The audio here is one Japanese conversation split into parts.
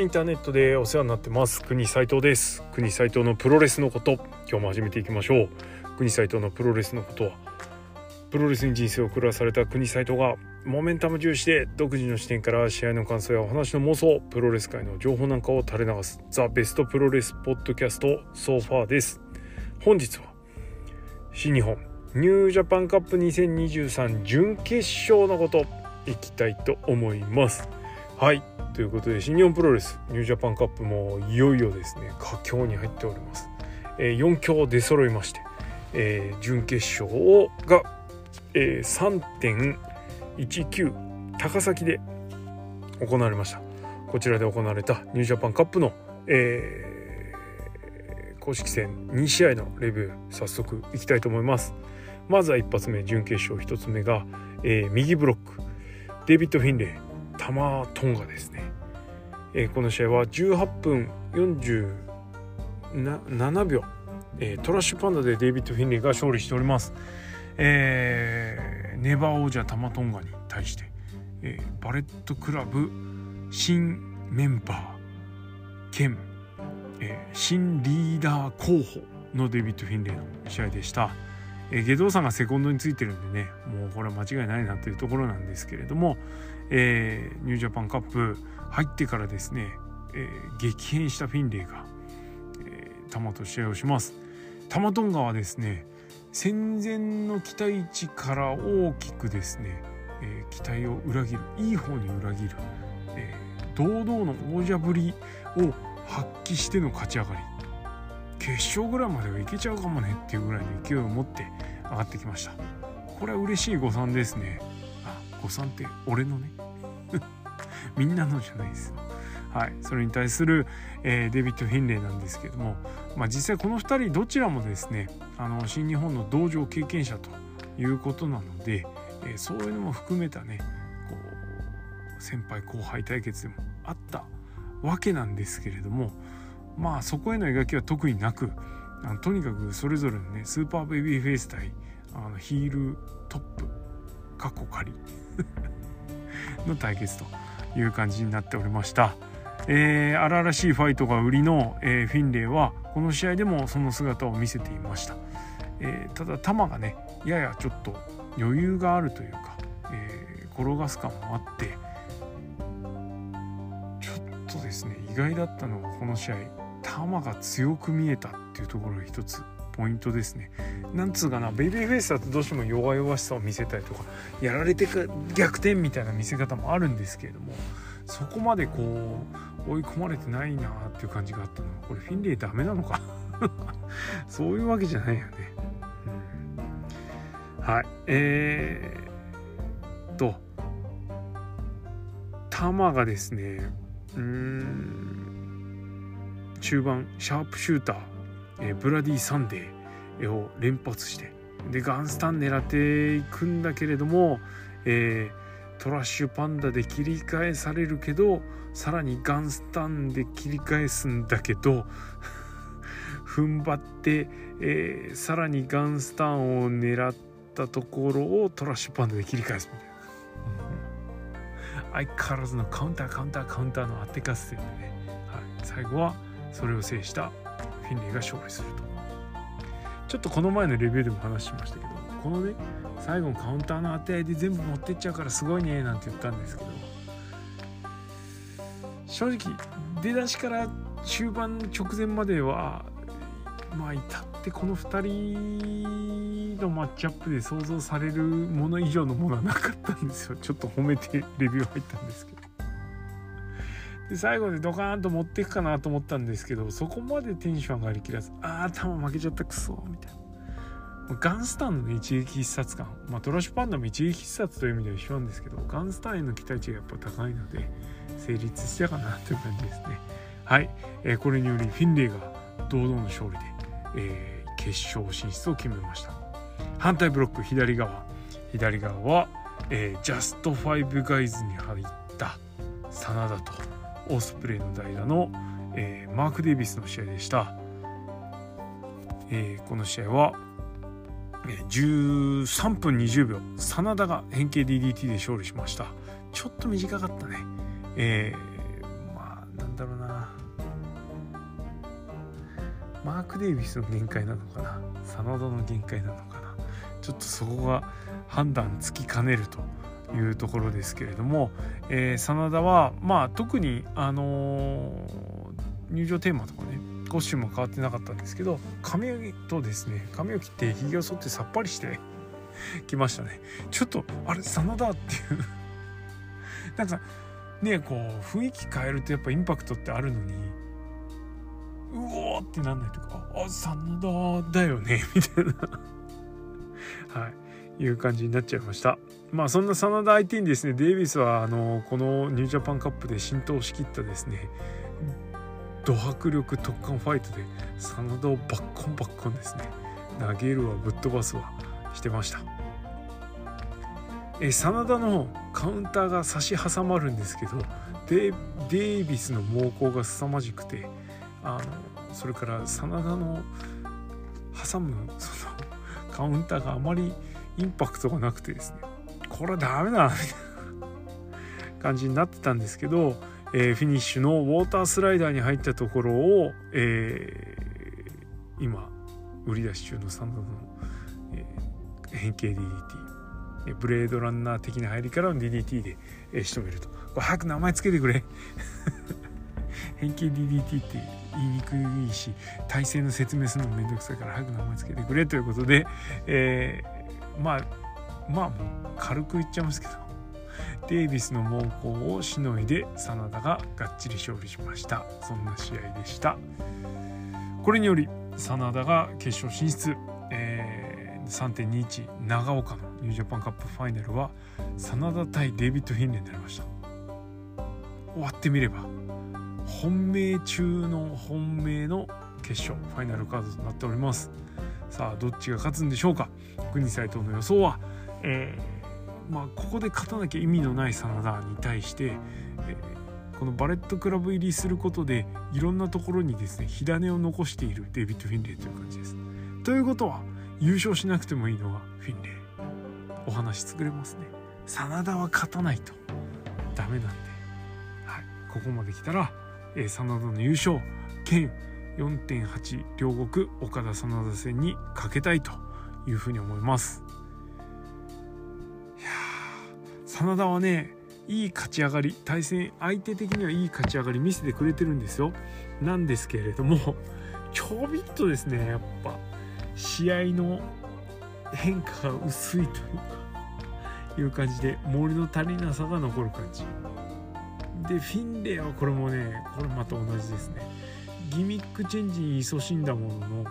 インターネットでお世話になってます。国斉藤です。国斉藤のプロレスのこと。今日も始めていきましょう。国斉藤のプロレスのことはプロレスに人生を狂わされた国斉藤がモメンタム重視で独自の視点から試合の感想やお話の妄想プロレス界の情報なんかを垂れ流すザ・ベストプロレスポッドキャストソファーです。本日は新日本ニュージャパンカップ2023準決勝のこといきたいと思います。はい。ということで新日本プロレスニュージャパンカップもいよいよですね佳境に入っております、えー、4強出揃いまして、えー、準決勝が、えー、3.19高崎で行われました。こちらで行われたニュージャパンカップの、えー、公式戦2試合のレビュー早速いきたいと思います。まずは一発目準決勝。1つ目が、えー、右ブロックデビッド・フィンレイ。タマトンガですね、えー、この試合は18分47秒、えー、トラッシュパンダでデイビッド・フィンレイが勝利しております、えー、ネバー王者タマトンガに対して、えー、バレットクラブ新メンバー兼、えー、新リーダー候補のデイビッド・フィンレイの試合でした。えー、下道さんがセコンドについてるんでねもうこれは間違いないなというところなんですけれども、えー、ニュージャパンカップ入ってからですね、えー、激変したフィンレイが、えー、タマと試合をします。タマトンガはですね戦前の期待値から大きくですね、えー、期待を裏切るいい方に裏切る、えー、堂々の王者ぶりを発揮しての勝ち上がり。決勝ぐらいまではいけちゃうかもねっていうぐらいの勢いを持って上がってきました。これは嬉しい誤算ですね。あ誤算って俺のね。みんなのじゃないですはい、それに対する、えー、デビッド・フィンレイなんですけども、まあ、実際この2人どちらもですねあの新日本の道場経験者ということなので、えー、そういうのも含めたねこう先輩後輩対決でもあったわけなんですけれどもまあそこへの描きは特になくあのとにかくそれぞれのねスーパーベビーフェイス対あのヒールトップ過去仮。の対決という感じになっておりました。えー、荒々しいファイトが売りの、えー、フィンレイはこの試合でもその姿を見せていました、えー、ただ球がねややちょっと余裕があるというか、えー、転がす感もあってちょっとですね意外だったのがこの試合球が強く見えたっていうところが一つ。ポイントですね。なんつうかなベビーフェイスだとどうしても弱々しさを見せたりとかやられてか逆転みたいな見せ方もあるんですけれどもそこまでこう追い込まれてないなっていう感じがあったのはこれフィンレイダメなのか？そういうわけじゃないよね、はい。えー、とタマがですねうん中盤シャープシューター、え、ブラディ・サンデーを連発してでガンスタン狙っていくんだけれども、えー、トラッシュパンダで切り返されるけどさらにガンスタンで切り返すんだけど 踏ん張って、えー、さらにガンスタンを狙ったところをトラッシュパンダで切り返すみたいな、相変わらずのカウンターカウンターカウンターの当て合戦でね、はい、最後はそれを制したフィンレイが勝利すると。ちょっとこの前のレビューでも話しましたけどこのね最後のカウンターの当て合いで全部持ってっちゃうからすごいねなんて言ったんですけど。正直出だしから中盤直前まではまあ至ってこの2人のマッチアップで想像されるもの以上のものはなかったんですよ。ちょっと褒めてレビュー入ったんですけど。で最後でドカーンと持っていくかなと思ったんですけどそこまでテンション上がりきらずああ頭負けちゃったクソみたいな。ガンスタンの、一撃必殺感、まあ、トラッシュパンダも一撃必殺という意味では一緒なんですけどガンスタンへの期待値がやっぱ高いので成立したかなという感じですね。はい、えー、これによりフィンレイが堂々の勝利で、えー、決勝進出を決めました。反対ブロック左側。左側は、えー、ジャストファイブガイズに入った真田と。オスプレイの代打の、えー、マーク・デイビスの試合でした、えー、この試合は、えー、13分20秒真田が変形 DDT で勝利しました。ちょっと短かったね。えー、まあなんだろうな。マーク・デイビスの限界なのかな。真田の限界なのかな。ちょっとそこが判断つきかねると。いうところですけれども、えー、真田はまあ特にあのー、入場テーマとかねコスチューも変わってなかったんですけど髪とですね髪を切ってひげを剃ってさっぱりしてきましたね。ちょっとあれ真田っていう なんかねこう雰囲気変えるとやっぱインパクトってあるのにうおーってなんないとかあ真田だよねみたいな。はい。いう感じになっちゃいました。まあそんな真田相手にですね。デイビスはあのこのニュージャパンカップで浸透しきったですねド迫力特艦ファイトで真田をバッコンバッコンですね。投げるわぶっ飛ばすわしてました。え真田のカウンターが差し挟まるんですけどデデイビスの猛攻が凄まじくてあのそれから真田の挟むそのカウンターがあまりインパクトがなくてですねこれはダメだみたいな感じになってたんですけど、えー、フィニッシュのウォータースライダーに入ったところを、えー、今売り出し中の真田の、えー、変形 DDT ブレードランナー的な入りからの DDT で、え仕留めると。これ早く名前つけてくれ。変形 DDT って言いにくいし体勢の説明するのもめんどくさいから早く名前つけてくれということで、えー、まあまあ軽く言っちゃいますけどデイビスの猛攻をしのいで真田ががっちり勝利しました。そんな試合でした。これにより真田が決勝進出、えー、3.21長岡のニュージャパンカップファイナルは真田対デイビッド・フィンレイになりました。終わってみれば本命中の本命の決勝ファイナルカードとなっております。さあどっちが勝つんでしょうか？国斎藤の予想は、えー、まあここで勝たなきゃ意味のない真田に対して、えー、このバレットクラブ入りすることでいろんなところにですね火種を残しているデイビッド・フィンレイという感じです。ということは優勝しなくてもいいのがフィンレイ。お話作れますね。真田は勝たないと。ダメなんで、はい、ここまで来たら、えー、真田の優勝兼4.8両国岡田真田戦にかけたいというふうに思います。いや真田はねいい勝ち上がり対戦相手的にはいい勝ち上がり見せてくれてるんですよ。なんですけれどもちょびっとですねやっぱ試合の変化が薄いというかいう感じで森の足りなさが残る感じ。でフィンレイはこれもねこれまた同じですね。ギミックチェンジに勤しんだものの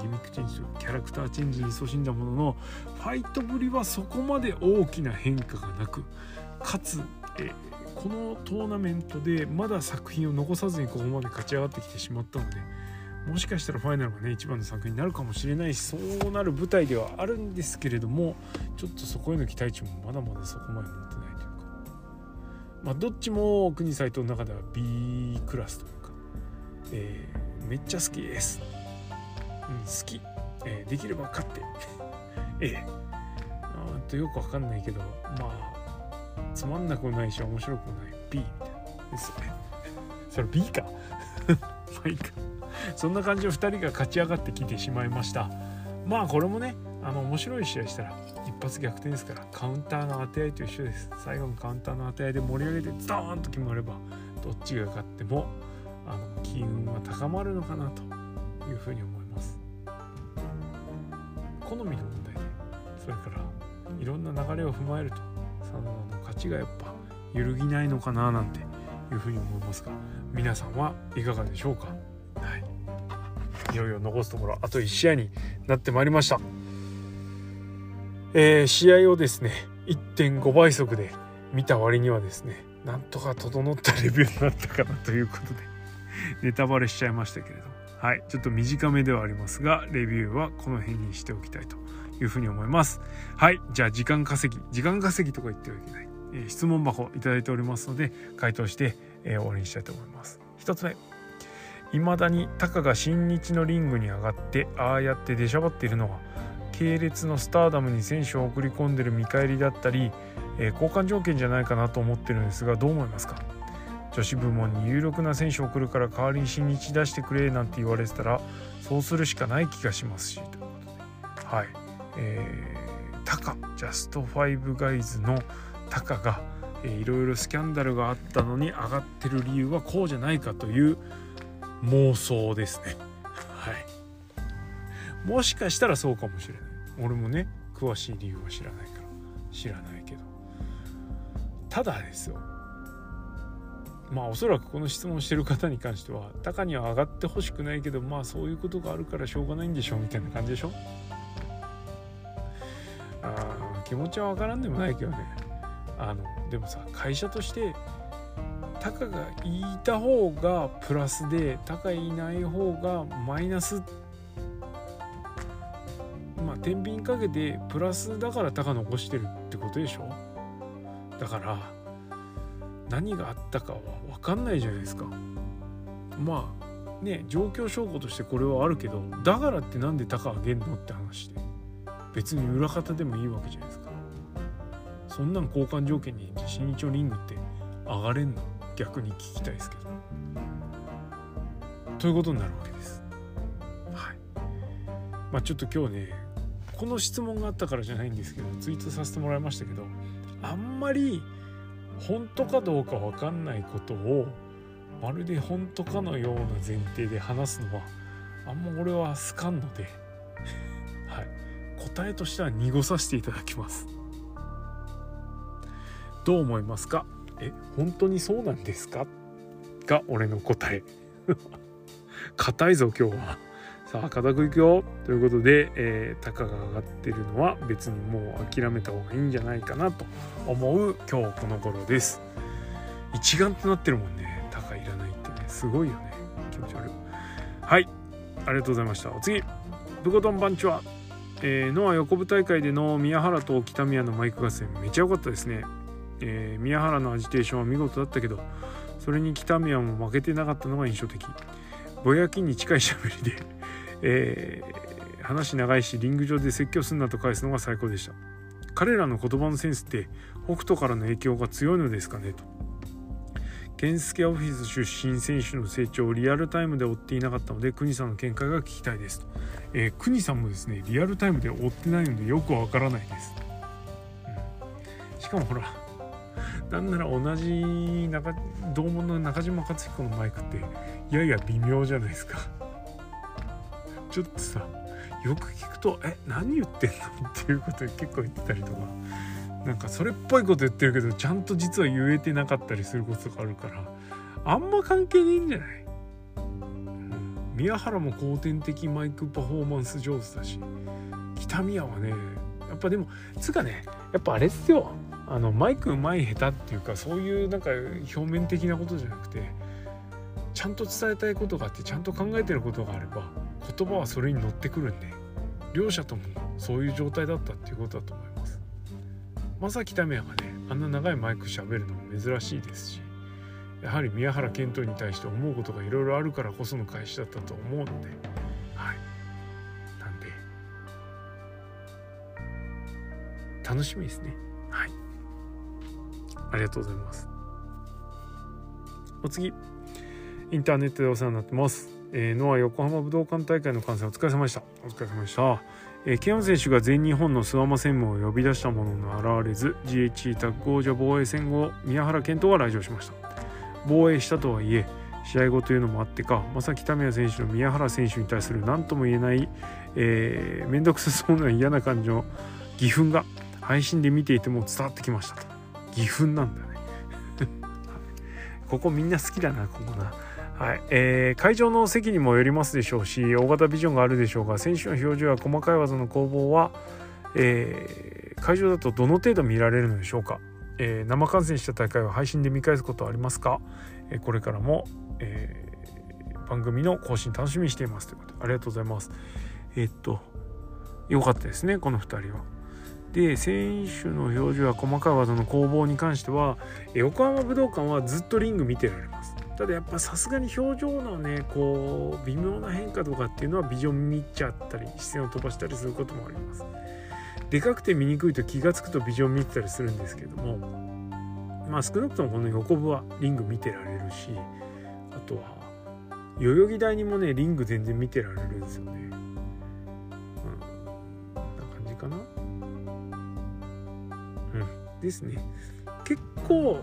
ギミックチェンジキャラクターチェンジに勤しんだもののファイトぶりはそこまで大きな変化がなくかつえこのトーナメントでまだ作品を残さずにここまで勝ち上がってきてしまったのでもしかしたらファイナルがね一番の作品になるかもしれないしそうなる舞台ではあるんですけれどもちょっとそこへの期待値もまだまだそこまで持ってないというか。まあどっちも国斎藤の中では B クラスという、えー、めっちゃ好きです、うん、好き、えー、できれば勝って。ええ。あとよくわかんないけどまあつまんなくもないし面白くもない。B みたいな。ですね。それ B か。まあいいか。そんな感じで2人が勝ち上がってきてしまいました。まあこれもねあの面白い試合したら一発逆転ですからカウンターの当て合いと一緒です。最後のカウンターの当て合いで盛り上げてドーンと決まればどっちが勝っても機運は高まるのかなというふうに思います。好みの問題でそれからいろんな流れを踏まえるとサナダの勝ちがやっぱ揺るぎないのかななんていうふうに思いますが皆さんはいかがでしょうか？はい。よいよ残すところあと1試合になってまいりました、えー、試合をですね1.5倍速で見た割にはですねなんとか整ったレビューになったかなということで。ネタバレしちゃいましたけれど。もはい。ちょっと短めではありますがレビューはこの辺にしておきたいというふうに思います。はい。じゃあ時間稼ぎ。時間稼ぎとか言ってはいけない、えー、質問箱いただいておりますので回答して、えー、終わりにしたいと思います。1つ目。未だにタカが新日のリングに上がってああやって出しゃばっているのは系列のスターダムに選手を送り込んでる見返りだったり、えー、交換条件じゃないかなと思ってるんですがどう思いますか？女子部門に有力な選手を送るから代わりに新日出してくれなんて言われてたらそうするしかない気がしますしということで。はい。えー、タカジャストファイブガイズのタカが、えー、いろいろスキャンダルがあったのに上がってる理由はこうじゃないかという妄想ですね。はい。もしかしたらそうかもしれない。俺もね詳しい理由は知らないから知らないけど。ただですよ。まあおそらくこの質問してる方に関してはタカには上がってほしくないけどまあそういうことがあるからしょうがないんでしょうみたいな感じでしょ？あ気持ちは分からんでもないけどね。あのでもさ会社としてタカがいた方がプラスでタカいない方がマイナス。まあ天秤かけてプラスだからタカ残してるってことでしょ？だから何があったかは分かんないじゃないですか。まあね状況証拠としてこれはあるけどだからって何でタカあげんのって話で。別に裏方でもいいわけじゃないですか。そんなん交換条件に新日のリングって上がれんの？逆に聞きたいですけど。ということになるわけです。はい。まあちょっと今日ねこの質問があったからじゃないんですけどツイートさせてもらいましたけどあんまり本当かどうか分かんないことをまるで本当かのような前提で話すのはあんま俺は好かんので はい。答えとしては濁させていただきます。どう思いますか？え本当にそうなんですか？が俺の答え。硬いぞ今日は。さあ固くいくよということで、えー、高が上がってるのは別にもう諦めた方がいいんじゃないかなと思う今日この頃です。一丸となってるもんね。高いらないってね。すごいよね。気持ち悪い。はい。ありがとうございました。お次。ブコトンバンチは、えー、ノア横部大会での宮原と北宮のマイク合戦。めちゃ良かったですね、えー、宮原のアジテーションは見事だったけどそれに北宮も負けてなかったのが印象的。ぼやきに近いしゃべりで。えー、話長いしリング上で説教すんなと返すのが最高でした。彼らの言葉のセンスって北斗からの影響が強いのですかねと。健介オフィス出身選手の成長をリアルタイムで追っていなかったので国さんの見解が聞きたいですと、えー、国さんもですねリアルタイムで追ってないのでよくわからないです、うん、しかもほらなんなら同じ同門の中島克彦のマイクってやや微妙じゃないですか。ちょっとさよく聞くと「え何言ってんの?」っていうことで結構言ってたりとか。なんかそれっぽいこと言ってるけどちゃんと実は言えてなかったりすることがあるから。あんま関係ねえんじゃない、うん、宮原も後天的マイクパフォーマンス上手だし。北宮はねやっぱでもつかねやっぱあれっすよ。あのマイクうまい下手っていうかそういうなんか表面的なことじゃなくてちゃんと伝えたいことがあってちゃんと考えてることがあれば言葉はそれに乗ってくるんで両者ともそういう状態だったっていうことだと思います。正木民也がねあんな長いマイク喋るのも珍しいですしやはり宮原健人に対して思うことがいろいろあるからこその返しだったと思うのではい。なんで楽しみですね。はい。ありがとうございます。お次インターネットでお世話になってます。えー、ノア横浜武道館大会の観戦お疲れ様でした。お疲れ様でした、えー、ケアン選手が全日本の諏訪間専務を呼び出したものの現れず GHE タッグ王者防衛戦後宮原健人が来場しました。防衛したとはいえ試合後というのもあってか正木民也選手の宮原選手に対する何とも言えない面倒、くさそうな嫌な感じの義憤が配信で見ていても伝わってきましたと。義憤なんだね。ここみんな好きだなここな。はい。えー、会場の席にもよりますでしょうし大型ビジョンがあるでしょうが選手の表情や細かい技の攻防は、えー、会場だとどの程度見られるのでしょうか、えー、生観戦した大会を配信で見返すことはありますか、え、これからも、え、番組の更新楽しみにしていますということでありがとうございます。え、っと良かったですねこの2人は。で選手の表情や細かい技の攻防に関しては横浜武道館はずっとリング見てられます。ただやっぱさすがに表情のねこう微妙な変化とかっていうのはビジョン見ちゃったり視線を飛ばしたりすることもありますでかくて見にくいと気が付くとビジョン見てたりするんですけどもまあ少なくともこの横部はリング見てられるしあとは代々木台にもねリング全然見てられるんですよね。うん、こんな感じかな。うんですね。結構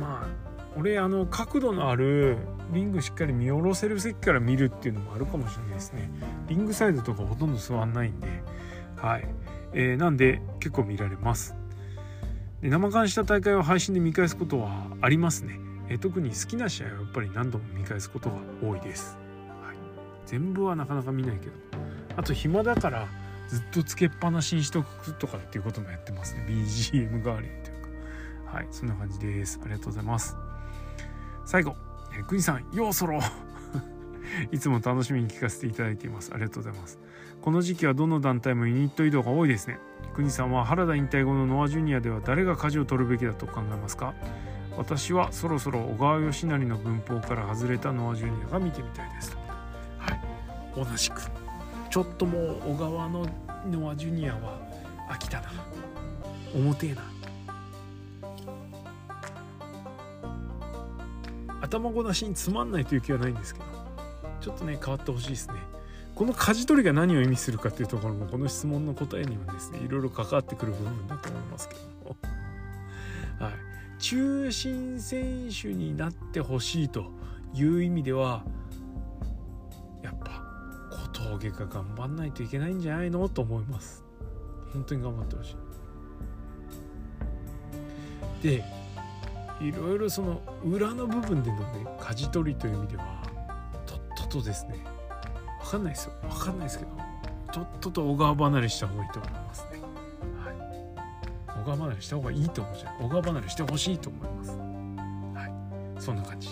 まあ俺あの角度のあるリングしっかり見下ろせる席から見るっていうのもあるかもしれないですね。リングサイドとかほとんど座んないんで。はい、えー、なんで結構見られます。で生観した大会を配信で見返すことはありますね。え特に好きな試合はやっぱり何度も見返すことが多いです、はい、全部はなかなか見ないけど。あと暇だからずっとつけっぱなしにしとくとかっていうこともやってますね。BGM 代わりにというか。はい。そんな感じです。ありがとうございます。最後え国さんようそろ。いつも楽しみに聞かせていただいています。ありがとうございます。この時期はどの団体もユニット移動が多いですね。国さんは原田引退後のノアジュニアでは誰が舵を取るべきだと考えますか？私はそろそろ小川義成の文法から外れたノア・ジュニアが見てみたいです。はい。同じく。ちょっともう小川のノア・ジュニアは飽きたな。重てえな。頭ごなしにつまんないという気はないんですけどちょっとね変わってほしいですね。この舵取りが何を意味するかっていうところもこの質問の答えにはですねいろいろ関わってくる部分だと思いますけども。はい。中心選手になってほしいという意味ではやっぱ小峠が頑張んないといけないんじゃないの？と思います。本当に頑張ってほしい。でいろいろその裏の部分でのね舵取りという意味ではとっととですね分かんないですよ。分かんないですけどとっとと小川離れした方がいいと思いますね。小川離れした方がいいと思うじゃん。小川離れしてほしいと思います。はい。そんな感じ。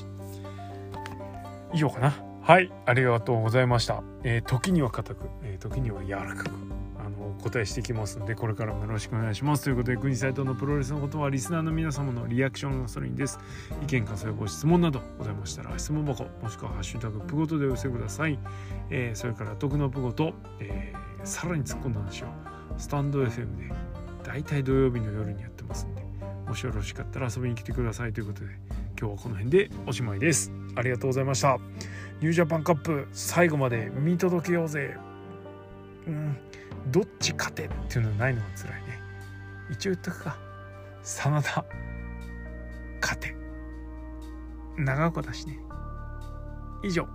以上かな。はいありがとうございました、えー、時には硬く、えー、時には柔らかくあのお答えしていきますのでこれからもよろしくお願いします。ということで国サイトのプロレスのことはリスナーの皆様のリアクションがそれにです。意見感想やご質問などございましたら質問箱もしくはハッシュタグプゴトでお寄せください、えー、それから徳のプゴと、えー、さらに突っ込んだ話をスタンド FM で大体土曜日の夜にやってますんでもしよろしかったら遊びに来てくださいということで今日はこの辺でおしまいです。ありがとうございました。ニュージャパンカップ最後まで見届けようぜ。うん。どっち勝てっていうのはないのが辛いね。一応言っとくか。真田勝て。長岡だしね。以上。